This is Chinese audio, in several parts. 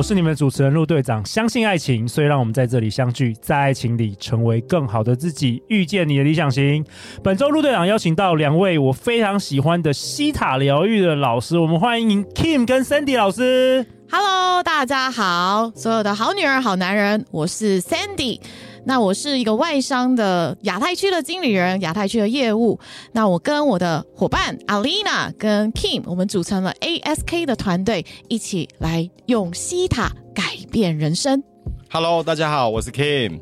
我是你们的主持人陆队长。相信爱情，所以让我们在这里相聚，在爱情里成为更好的自己，遇见你的理想型。本周陆队长邀请到两位我非常喜欢的西塔疗愈的老师，我们欢迎 Kim 跟 Sandy 老师。Hello，大家好，所有的好女人、好男人，我是 Sandy。那我是一个外商的亚太区的经理人，亚太区的业务。那我跟我的伙伴 Alina 跟 Kim，我们组成了 ASK 的团队，一起来用西塔改变人生。Hello，大家好，我是 Kim。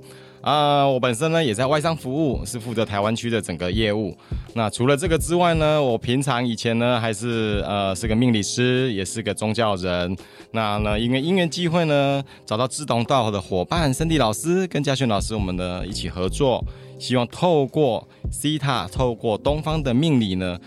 啊、我本身呢也在外商服务，是负责台湾区的整个业务。那除了这个之外呢，我平常以前呢还是呃是个命理师，也是个宗教人。那呢因为因缘机会呢，找到志同道合的伙伴森迪老师跟嘉轩老师，我们呢一起合作，希望透过西塔，透过东方的命理呢，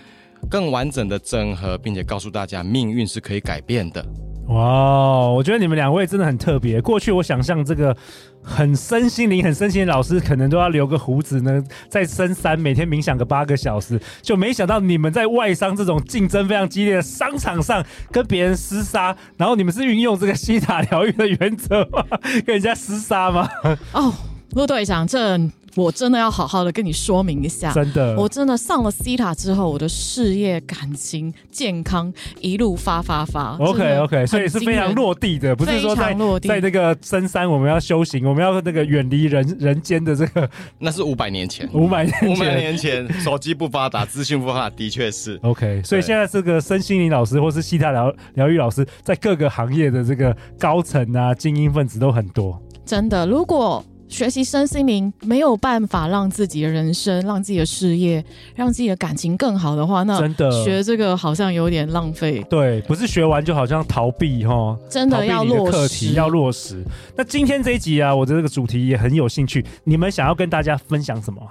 更完整的整合，并且告诉大家命运是可以改变的。哇，我觉得你们两位真的很特别。过去我想象这个很身心灵、很身心的老师，可能都要留个胡子呢，在深山每天冥想个八个小时，就没想到你们在外商这种竞争非常激烈的商场上跟别人厮杀，然后你们是运用这个西塔疗愈的原则吗？跟人家厮杀吗？哦，陆队长，这。我真的要好好的跟你说明一下，真的，我真的上了西塔之后，我的事业、感情、健康一路发发发。OK OK，所以是非常落地的，不是说在落地在那个深山我们要修行，我们要那个远离人人间的这个，那是五百年前，五百年前，五百年前手机不发达，资讯不发达，的确是 OK。所以现在这个身心灵老师或是西塔疗疗愈老师，在各个行业的这个高层啊、精英分子都很多。真的，如果。学习身心灵没有办法让自己的人生、让自己的事业、让自己的感情更好的话，那真的学这个好像有点浪费。对，不是学完就好像逃避哈，真的要落实，课题要落实。那今天这一集啊，我的这个主题也很有兴趣，你们想要跟大家分享什么？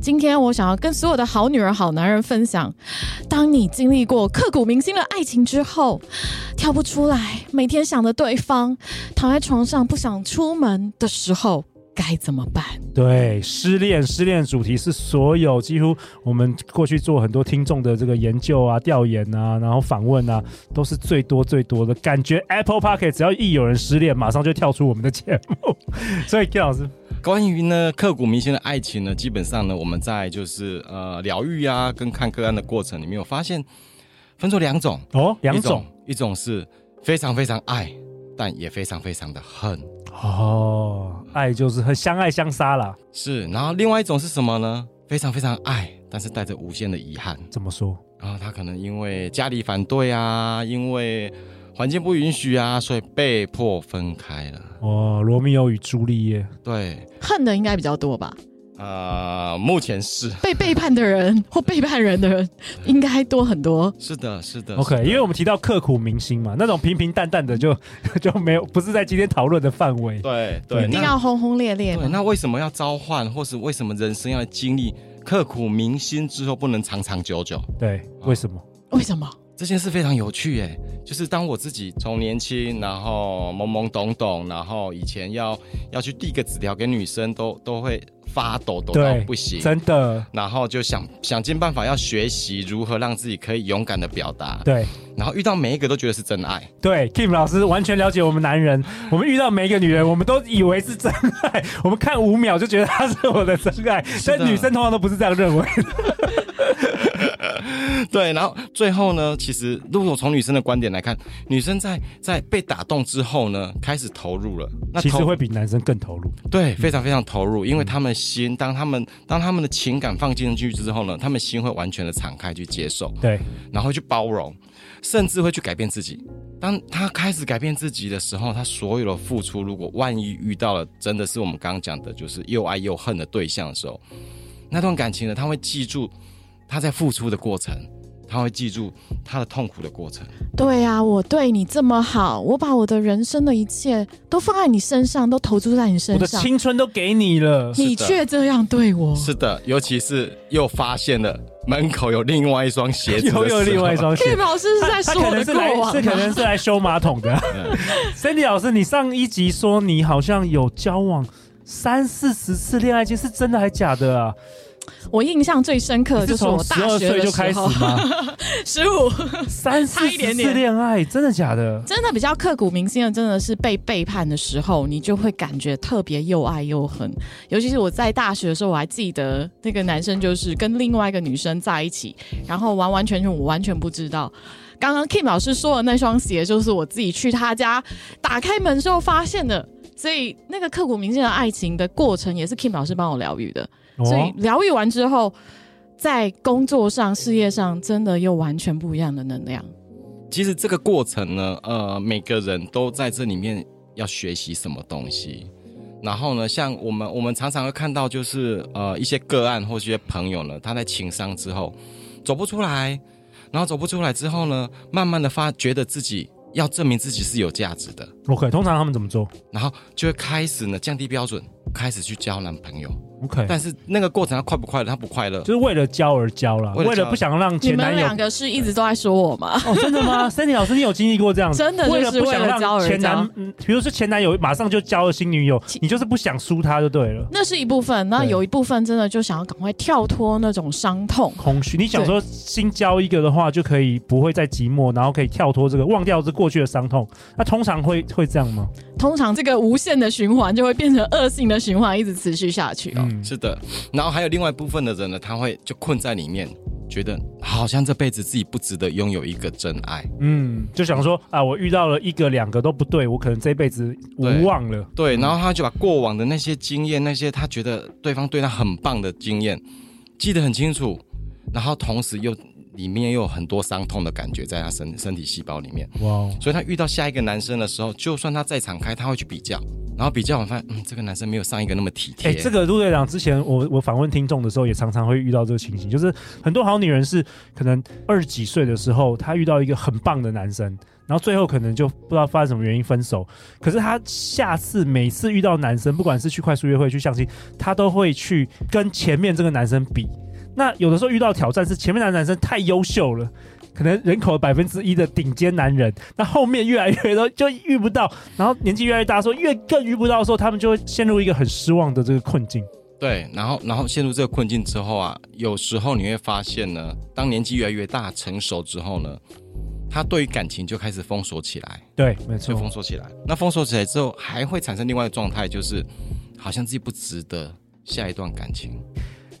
今天我想要跟所有的好女人、好男人分享，当你经历过刻骨铭心的爱情之后，跳不出来，每天想着对方，躺在床上不想出门的时候。该怎么办？对，失恋，失恋主题是所有几乎我们过去做很多听众的这个研究啊、调研啊，然后访问啊，都是最多最多的感觉。Apple Podcast 只要一有人失恋，马上就跳出我们的节目。所以 K 老师，关于呢刻骨铭心的爱情呢，基本上呢，我们在就是呃疗愈啊跟看个案的过程里面，有发现分作两种哦，两种，一种，一种是非常非常爱，但也非常非常的恨。哦，爱就是很相爱相杀啦。是，然后另外一种是什么呢？非常非常爱，但是带着无限的遗憾。怎么说？然后他可能因为家里反对啊，因为环境不允许啊，所以被迫分开了。哦，罗密欧与朱丽叶。对，恨的应该比较多吧。呃，目前是被背叛的人或背叛人的人应该多很多。是的，是的。OK，因为我们提到刻骨铭心嘛，那种平平淡淡的就 就没有，不是在今天讨论的范围。对对，一定要轰轰烈烈。对，那为什么要召唤，或是为什么人生要经历刻骨铭心之后不能长长久久？对，为什么？为什么？这件事非常有趣诶，就是当我自己从年轻，然后懵懵懂懂，然后以前要要去递个纸条给女生，都都会发抖抖到不行，真的。然后就想想尽办法要学习如何让自己可以勇敢的表达，对。然后遇到每一个都觉得是真爱，对。Kim 老师完全了解我们男人，我们遇到每一个女人，我们都以为是真爱，我们看五秒就觉得她是我的真爱，但女生通常都不是这样认为的。对，然后最后呢，其实如果从女生的观点来看，女生在在被打动之后呢，开始投入了，那其实会比男生更投入。对，非常非常投入，因为他们心，当他们当他们的情感放进去之后呢，他们心会完全的敞开去接受，对，然后去包容，甚至会去改变自己。当他开始改变自己的时候，他所有的付出，如果万一遇到了真的是我们刚刚讲的，就是又爱又恨的对象的时候，那段感情呢，他会记住。他在付出的过程，他会记住他的痛苦的过程。对呀、啊，我对你这么好，我把我的人生的一切都放在你身上，都投注在你身上，我的青春都给你了，你却这样对我。是的，尤其是又发现了门口有另外一双鞋子，又有另外一双鞋。Kim 老师是在说我的过往，是可能是来修马桶的。Cindy 老师，你上一集说你好像有交往三四十次恋爱经，是真的还假的啊？我印象最深刻的就是我大学的时候，就开始吗？十五 三四十次恋爱，真的假的？真的比较刻骨铭心的，真的是被背叛的时候，你就会感觉特别又爱又恨。尤其是我在大学的时候，我还记得那个男生就是跟另外一个女生在一起，然后完完全全我完全不知道。刚刚 Kim 老师说的那双鞋，就是我自己去他家打开门之后发现的，所以那个刻骨铭心的爱情的过程，也是 Kim 老师帮我疗愈的。所以疗愈完之后，在工作上、事业上，真的又完全不一样的能量。其实这个过程呢，呃，每个人都在这里面要学习什么东西。然后呢，像我们，我们常常会看到，就是呃，一些个案或是一些朋友呢，他在情伤之后走不出来，然后走不出来之后呢，慢慢的发觉得自己要证明自己是有价值的。OK，通常他们怎么做？然后就会开始呢，降低标准，开始去交男朋友。OK，但是那个过程他快不快乐？他不快乐，就是为了交而交了，为了，不想让前男友。你们两个是一直都在说我吗？哦，真的吗？Sandy 老师，你有经历过这样子？真的就是为了不想让。前男，嗯，比如说前男友马上就交了新女友，你就是不想输他就对了。那是一部分，那有一部分真的就想要赶快跳脱那种伤痛、空虚。你想说新交一个的话，就可以不会再寂寞，然后可以跳脱这个，忘掉这过去的伤痛。那通常会会这样吗？通常这个无限的循环就会变成恶性的循环，一直持续下去哦。嗯，是的。然后还有另外一部分的人呢，他会就困在里面，觉得好像这辈子自己不值得拥有一个真爱。嗯，就想说啊，我遇到了一个两个都不对，我可能这辈子无望了。对，对，然后他就把过往的那些经验，那些他觉得对方对他很棒的经验记得很清楚，然后同时又。里面又有很多伤痛的感觉在他身身体细胞里面，哇！所以他遇到下一个男生的时候，就算他再敞开，他会去比较，然后比较我发现，嗯，这个男生没有上一个那么体贴。哎、这个陆队长之前我我访问听众的时候，也常常会遇到这个情形，就是很多好女人是可能二十几岁的时候，她遇到一个很棒的男生，然后最后可能就不知道发生什么原因分手，可是她下次每次遇到男生，不管是去快速约会、去相亲，她都会去跟前面这个男生比。那有的时候遇到挑战是前面的男生太优秀了，可能人口百分之一的顶尖男人，那后面越来越多就遇不到，然后年纪越来越大的时候越更遇不到的时候，他们就会陷入一个很失望的这个困境。对，然后然后陷入这个困境之后啊，有时候你会发现呢，当年纪越来越大成熟之后呢，他对于感情就开始封锁起来。对，没错，就封锁起来。那封锁起来之后，还会产生另外一个状态，就是好像自己不值得下一段感情。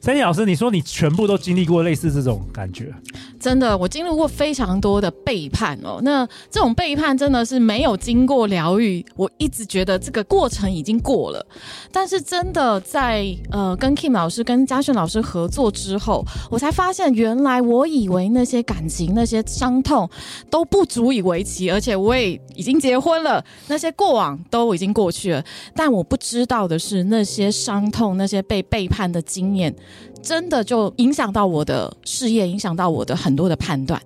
Sandy 老师，你说你全部都经历过类似这种感觉？真的，我经历过非常多的背叛哦。那这种背叛真的是没有经过疗愈，我一直觉得这个过程已经过了。但是真的在呃跟 Kim 老师、跟嘉轩老师合作之后，我才发现原来我以为那些感情、那些伤痛都不足以为奇，而且我也已经结婚了，那些过往都已经过去了。但我不知道的是，那些伤痛、那些被背叛的经验。真的就影响到我的事业，影响到我的很多的判断。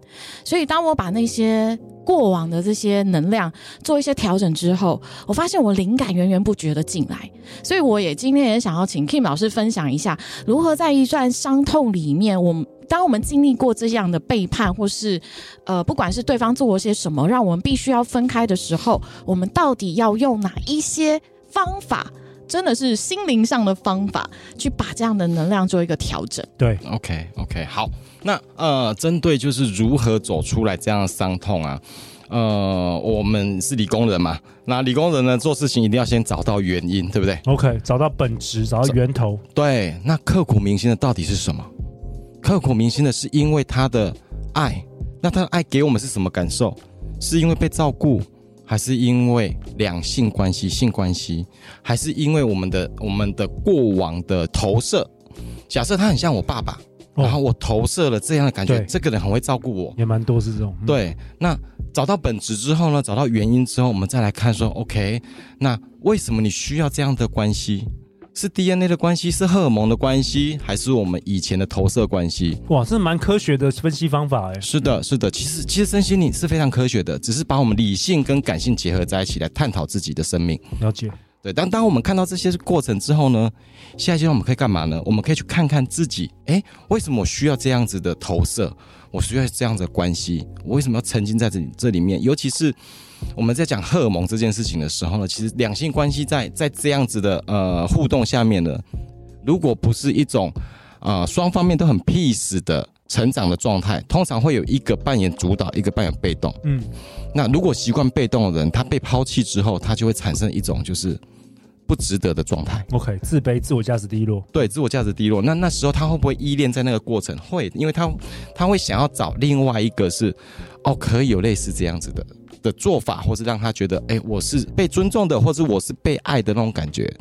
所以，当我把那些过往的这些能量做一些调整之后，我发现我灵感源源不绝的进来。所以，我也今天也想要请 Kim 老师分享一下，如何在一段伤痛里面，我们当我们经历过这样的背叛，或是呃，不管是对方做了些什么，让我们必须要分开的时候，我们到底要用哪一些方法？真的是心灵上的方法，去把这样的能量做一个调整。对，OK OK，好，那呃，针对就是如何走出来这样的伤痛啊，呃，我们是理工人嘛，那理工人呢，做事情一定要先找到原因，对不对？OK，找到本质，找到源头。对，那刻骨铭心的到底是什么？刻骨铭心的是因为他的爱，那他的爱给我们是什么感受？是因为被照顾？还是因为两性关系、性关系，还是因为我们的我们的过往的投射？假设他很像我爸爸，哦、然后我投射了这样的感觉，这个人很会照顾我，也蛮多是这种。嗯、对，那找到本质之后呢？找到原因之后，我们再来看说，OK，那为什么你需要这样的关系？是 DNA 的关系，是荷尔蒙的关系，还是我们以前的投射关系？哇，这蛮科学的分析方法哎。是的，是的，其实其实身心灵是非常科学的，只是把我们理性跟感性结合在一起来探讨自己的生命。了解。对，当当我们看到这些过程之后呢，下一阶段我们可以干嘛呢？我们可以去看看自己，哎，为什么我需要这样子的投射？我需要这样子的关系？我为什么要沉浸在这里这里面？尤其是我们在讲荷尔蒙这件事情的时候呢，其实两性关系在在这样子的呃互动下面呢，如果不是一种啊、呃、双方面都很 peace 的成长的状态，通常会有一个扮演主导，一个扮演被动。嗯，那如果习惯被动的人，他被抛弃之后，他就会产生一种就是。不值得的状态，OK，自卑、自我价值低落，对，自我价值低落。那那时候他会不会依恋在那个过程？会，因为他他会想要找另外一个是，哦，可以有类似这样子的的做法，或是让他觉得，哎，我是被尊重的，或是我是被爱的那种感觉。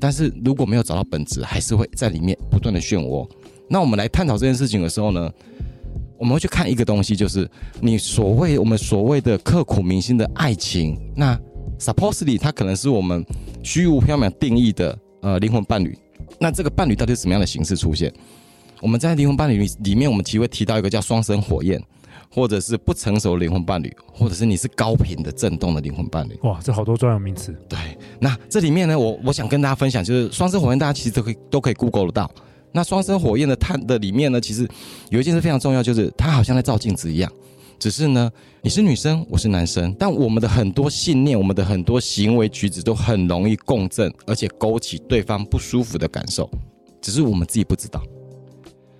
但是如果没有找到本质，还是会在里面不断的漩涡。那我们来探讨这件事情的时候呢，我们会去看一个东西，就是你所谓我们所谓的刻骨铭心的爱情，那。Supposedly，它可能是我们虚无缥缈定义的呃灵魂伴侣。那这个伴侣到底是什么样的形式出现？我们在灵魂伴侣里面，我们其实会提到一个叫双生火焰，或者是不成熟的灵魂伴侣，或者是你是高频的震动的灵魂伴侣。哇，这好多专有名词。对，那这里面呢，我我想跟大家分享，就是双生火焰，大家其实都可以都可以 Google 得到。那双生火焰的它的里面呢，其实有一件事非常重要，就是它好像在照镜子一样。只是呢，你是女生，我是男生，但我们的很多信念，我们的很多行为举止都很容易共振，而且勾起对方不舒服的感受，只是我们自己不知道。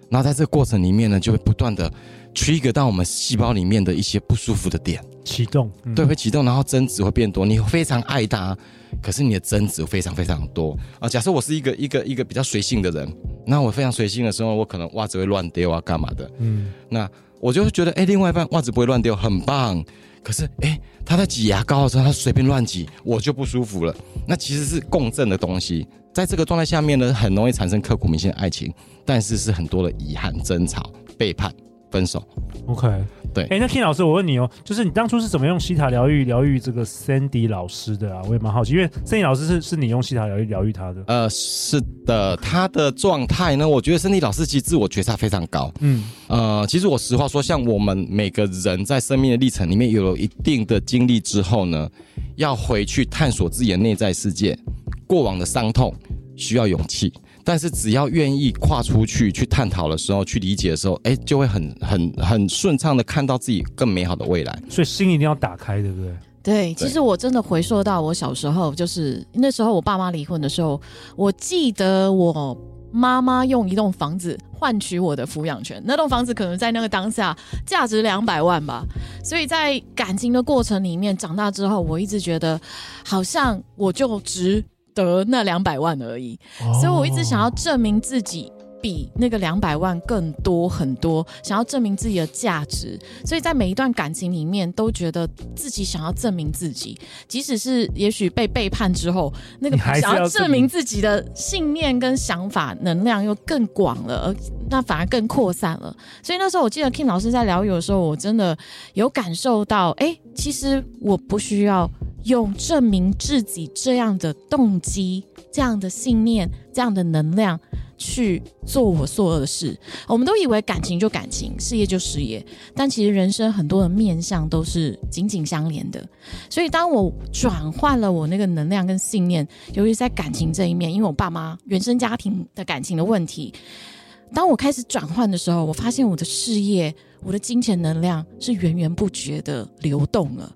然后在这个过程里面呢，就会不断的 trigger 到我们细胞里面的一些不舒服的点，启动，嗯、对，会启动，然后争执会变多。你非常爱他，可是你的争执非常非常多啊。假设我是一个一个一个比较随性的人，那我非常随性的时候，我可能袜子会乱丢啊，干嘛的？嗯，那。我就会觉得，哎，另外一半袜子不会乱丢，很棒。可是，哎，他在挤牙膏的时候，他随便乱挤，我就不舒服了。那其实是共振的东西，在这个状态下面呢，很容易产生刻骨铭心的爱情，但是是很多的遗憾、争吵、背叛。分手，OK，对，哎、欸，那 King 老师，我问你哦，就是你当初是怎么用西塔疗愈疗愈这个 Sandy 老师的啊？我也蛮好奇，因为 Sandy 老师是是你用西塔疗愈疗愈他的？呃，是的，他的状态呢，我觉得 Sandy 老师其实自我觉察非常高。嗯，呃，其实我实话说，像我们每个人在生命的历程里面有了一定的经历之后呢，要回去探索自己的内在世界，过往的伤痛需要勇气。但是只要愿意跨出去去探讨的时候，去理解的时候，哎、欸，就会很很很顺畅的看到自己更美好的未来。所以心一定要打开，对不对？对，其实我真的回溯到我小时候，就是那时候我爸妈离婚的时候，我记得我妈妈用一栋房子换取我的抚养权，那栋房子可能在那个当下价值两百万吧。所以在感情的过程里面，长大之后，我一直觉得好像我就值。得那两百万而已，所以我一直想要证明自己比那个两百万更多很多，想要证明自己的价值，所以在每一段感情里面都觉得自己想要证明自己，即使是也许被背叛之后，那个想要证明自己的信念跟想法能量又更广了，而那反而更扩散了。所以那时候我记得 King 老师在疗愈的时候，我真的有感受到，哎，其实我不需要。用证明自己这样的动机、这样的信念、这样的能量去做我所有的事。我们都以为感情就感情，事业就事业，但其实人生很多的面向都是紧紧相连的。所以，当我转换了我那个能量跟信念，尤其在感情这一面，因为我爸妈原生家庭的感情的问题，当我开始转换的时候，我发现我的事业、我的金钱能量是源源不绝的流动了。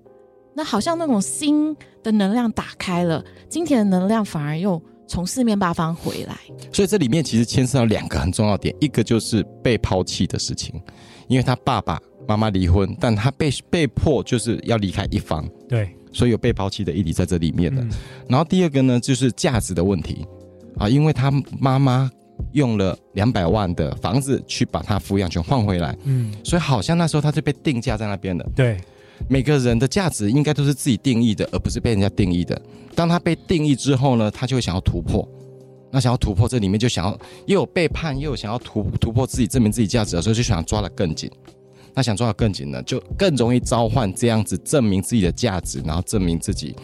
那好像那种心的能量打开了，金钱的能量反而又从四面八方回来。所以这里面其实牵涉到两个很重要点，一个就是被抛弃的事情，因为他爸爸妈妈离婚，但他被被迫就是要离开一方，对，所以有被抛弃的议题在这里面的。嗯、然后第二个呢，就是价值的问题啊，因为他妈妈用了两百万的房子去把他抚养权换回来，嗯，所以好像那时候他就被定价在那边了，对。每个人的价值应该都是自己定义的，而不是被人家定义的。当他被定义之后呢，他就会想要突破。那想要突破，这里面就想要又有背叛，又有想要突突破自己，证明自己价值的时候，就想要抓得更紧。那想抓得更紧呢，就更容易召唤这样子证明自己的价值，然后证明自己。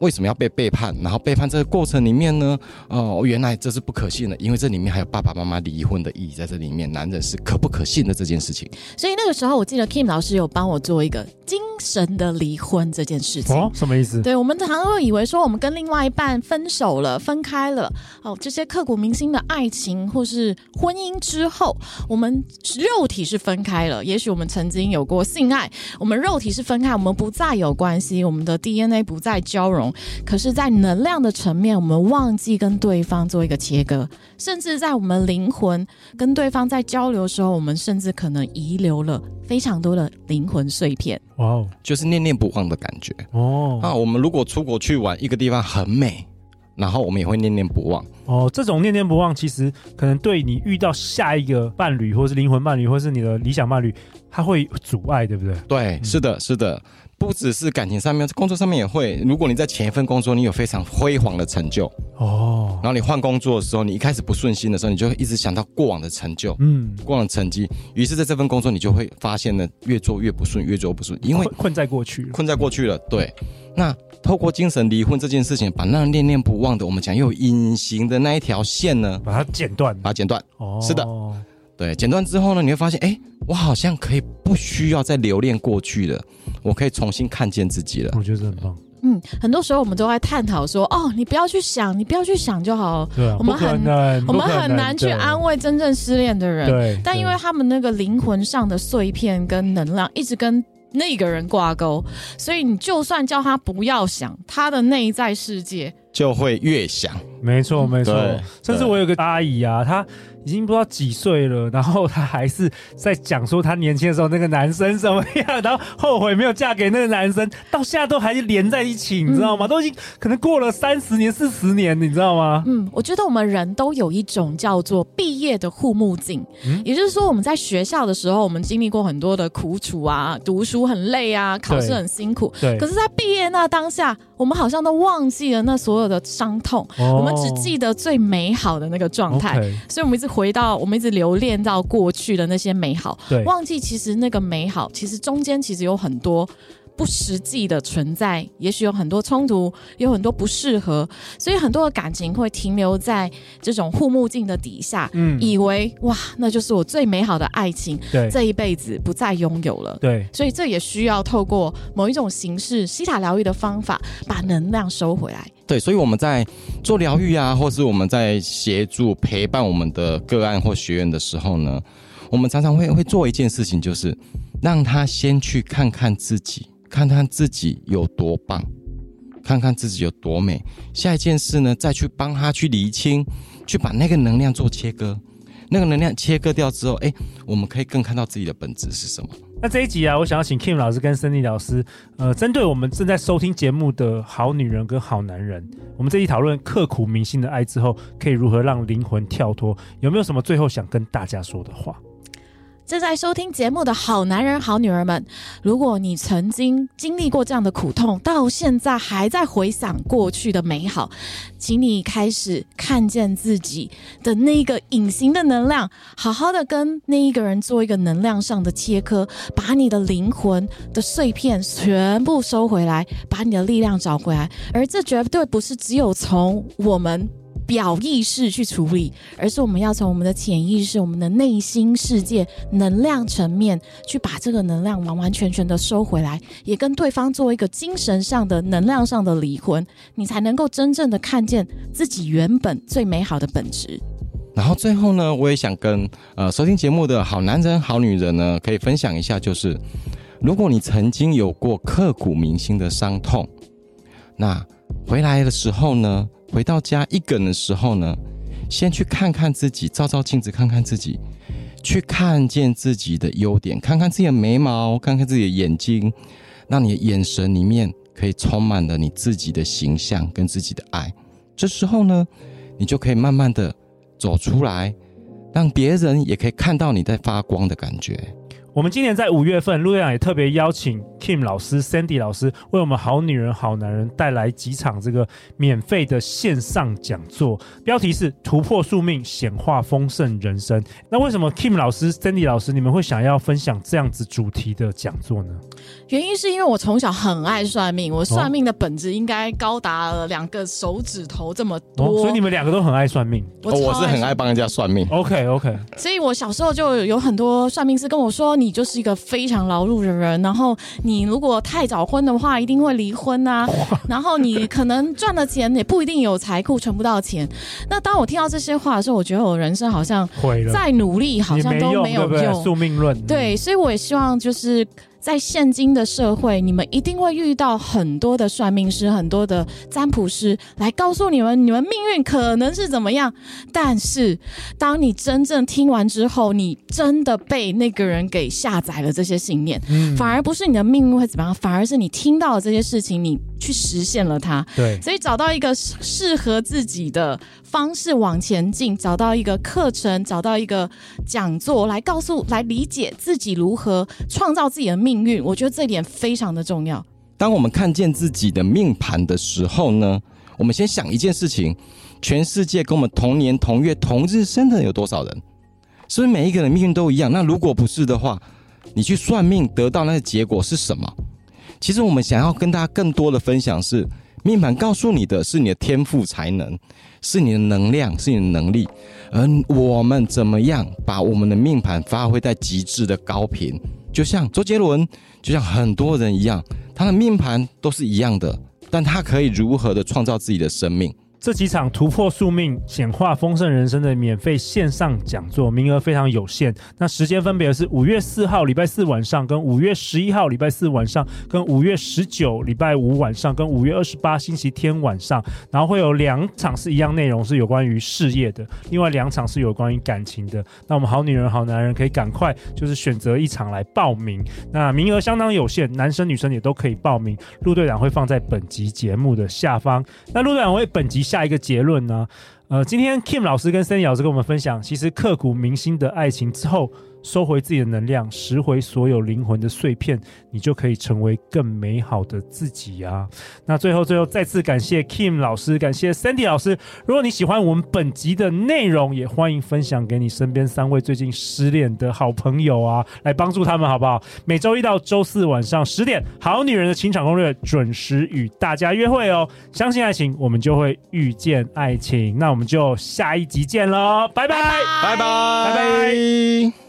为什么要被背叛？然后背叛这个过程里面呢？哦，原来这是不可信的，因为这里面还有爸爸妈妈离婚的意义在这里面。男人是可不可信的这件事情。所以那个时候，我记得 Kim 老师有帮我做一个精神的离婚这件事情。哦，什么意思？对，我们常常会以为说，我们跟另外一半分手了、分开了，哦，这些刻骨铭心的爱情或是婚姻之后，我们肉体是分开了。也许我们曾经有过性爱，我们肉体是分开，我们不再有关系，我们的 DNA 不再交融。可是，在能量的层面，我们忘记跟对方做一个切割，甚至在我们灵魂跟对方在交流的时候，我们甚至可能遗留了非常多的灵魂碎片。哇哦，就是念念不忘的感觉哦。那我们如果出国去玩，一个地方很美，然后我们也会念念不忘。哦，这种念念不忘，其实可能对你遇到下一个伴侣，或是灵魂伴侣，或是你的理想伴侣，它会阻碍，对不对？对，是的，是的。不只是感情上面，工作上面也会。如果你在前一份工作，你有非常辉煌的成就哦，然后你换工作的时候，你一开始不顺心的时候，你就会一直想到过往的成就，嗯，过往的成绩。于是，在这份工作，你就会发现呢，越做越不顺，越做越不顺，因为困，困在过去，困在过去了。对，那透过精神离婚这件事情，把那念念不忘的，我们讲又有隐形的那一条线呢，把它剪断，把它剪断。哦，是的。对，剪断之后呢，你会发现，哎，我好像可以不需要再留恋过去了，我可以重新看见自己了。我觉得很棒。嗯，很多时候我们都在探讨说，哦，你不要去想，你不要去想就好。对啊，我们很难，我们很难去安慰真正失恋的人。对，但因为他们那个灵魂上的碎片跟能量一直跟那个人挂钩，所以你就算叫他不要想，他的内在世界就会越想。没错，没错。甚至我有个阿姨啊，她。已经不知道几岁了，然后她还是在讲说她年轻的时候那个男生什么样，然后后悔没有嫁给那个男生，到现在都还是连在一起，你知道吗？嗯、都已经可能过了三十年、四十年，你知道吗？嗯，我觉得我们人都有一种叫做毕业的护目镜，嗯，也就是说我们在学校的时候，我们经历过很多的苦楚啊，读书很累啊，考试很辛苦，对。可是，在毕业那当下，我们好像都忘记了那所有的伤痛，哦、我们只记得最美好的那个状态，okay、所以我们一直。回到我们一直留恋到过去的那些美好，对，忘记其实那个美好，其实中间其实有很多不实际的存在，也许有很多冲突，有很多不适合，所以很多的感情会停留在这种护目镜的底下，嗯，以为哇，那就是我最美好的爱情，对，这一辈子不再拥有了，对，所以这也需要透过某一种形式，西塔疗愈的方法，把能量收回来。对，所以我们在做疗愈啊，或是我们在协助陪伴我们的个案或学员的时候呢，我们常常会会做一件事情，就是让他先去看看自己，看看自己有多棒，看看自己有多美。下一件事呢，再去帮他去厘清，去把那个能量做切割。那个能量切割掉之后，哎，我们可以更看到自己的本质是什么。那这一集啊，我想要请 Kim 老师跟 Sandy 老师，呃，针对我们正在收听节目的好女人跟好男人，我们这一讨论刻骨铭心的爱之后，可以如何让灵魂跳脱？有没有什么最后想跟大家说的话？正在收听节目的好男人、好女儿们，如果你曾经经历过这样的苦痛，到现在还在回想过去的美好，请你开始看见自己的那个隐形的能量，好好的跟那一个人做一个能量上的切割，把你的灵魂的碎片全部收回来，把你的力量找回来。而这绝对不是只有从我们。表意识去处理，而是我们要从我们的潜意识、我们的内心世界能量层面去把这个能量完完全全的收回来，也跟对方做一个精神上的、能量上的离婚，你才能够真正的看见自己原本最美好的本质。然后最后呢，我也想跟呃收听节目的好男人、好女人呢，可以分享一下，就是如果你曾经有过刻骨铭心的伤痛，那回来的时候呢，回到家一个人的时候呢，先去看看自己，照照镜子，看看自己，去看见自己的优点，看看自己的眉毛，看看自己的眼睛，让你的眼神里面可以充满了你自己的形象跟自己的爱。这时候呢，你就可以慢慢的走出来，让别人也可以看到你在发光的感觉。我们今年在五月份，路阳也特别邀请 Kim 老师、Sandy 老师为我们好女人、好男人带来几场这个免费的线上讲座，标题是“突破宿命，显化丰盛人生”。那为什么 Kim 老师、Sandy 老师你们会想要分享这样子主题的讲座呢？原因是因为我从小很爱算命，我算命的本质应该高达了两个手指头这么多，哦、所以你们两个都很爱算命。我，我是很爱帮人家算命。OK OK，所以我小时候就有很多算命师跟我说你。你就是一个非常劳碌的人，然后你如果太早婚的话，一定会离婚啊。然后你可能赚的钱，也不一定有财库存不到钱。那当我听到这些话的时候，我觉得我人生好像再努力，好像都没有用。宿命论。对，所以我也希望就是。在现今的社会，你们一定会遇到很多的算命师、很多的占卜师来告诉你们，你们命运可能是怎么样。但是，当你真正听完之后，你真的被那个人给下载了这些信念，嗯，反而不是你的命运会怎么样，反而是你听到了这些事情，你去实现了它。对，所以找到一个适合自己的方式往前进，找到一个课程，找到一个讲座来告诉、来理解自己如何创造自己的命。运，我觉得这一点非常的重要。当我们看见自己的命盘的时候呢，我们先想一件事情：全世界跟我们同年同月同日生的人有多少人？是不是每一个人命运都一样？那如果不是的话，你去算命得到那个结果是什么？其实我们想要跟大家更多的分享是，命盘告诉你的是你的天赋才能，是你的能量，是你的能力，而我们怎么样把我们的命盘发挥在极致的高频？就像周杰伦，就像很多人一样，他的命盘都是一样的，但他可以如何的创造自己的生命？这几场突破宿命、显化丰盛人生的免费线上讲座名额非常有限，那时间分别是五月四号礼拜四晚上，跟五月十一号礼拜四晚上，跟五月十九礼拜五晚上，跟五月二十八星期天晚上，然后会有两场是一样内容，是有关于事业的，另外两场是有关于感情的。那我们好女人好男人可以赶快就是选择一场来报名，那名额相当有限，男生女生也都可以报名。陆队长会放在本集节目的下方，那陆队长为本集。下一个结论呢？呃，今天 Kim 老师跟森鸟老师跟我们分享，其实刻骨铭心的爱情之后。收回自己的能量，拾回所有灵魂的碎片，你就可以成为更美好的自己啊！那最后，最后再次感谢 Kim 老师，感谢 Sandy 老师。如果你喜欢我们本集的内容，也欢迎分享给你身边三位最近失恋的好朋友啊，来帮助他们，好不好？每周一到周四晚上十点，《好女人的情场攻略》准时与大家约会哦！相信爱情，我们就会遇见爱情。那我们就下一集见喽，拜拜，拜拜，拜拜。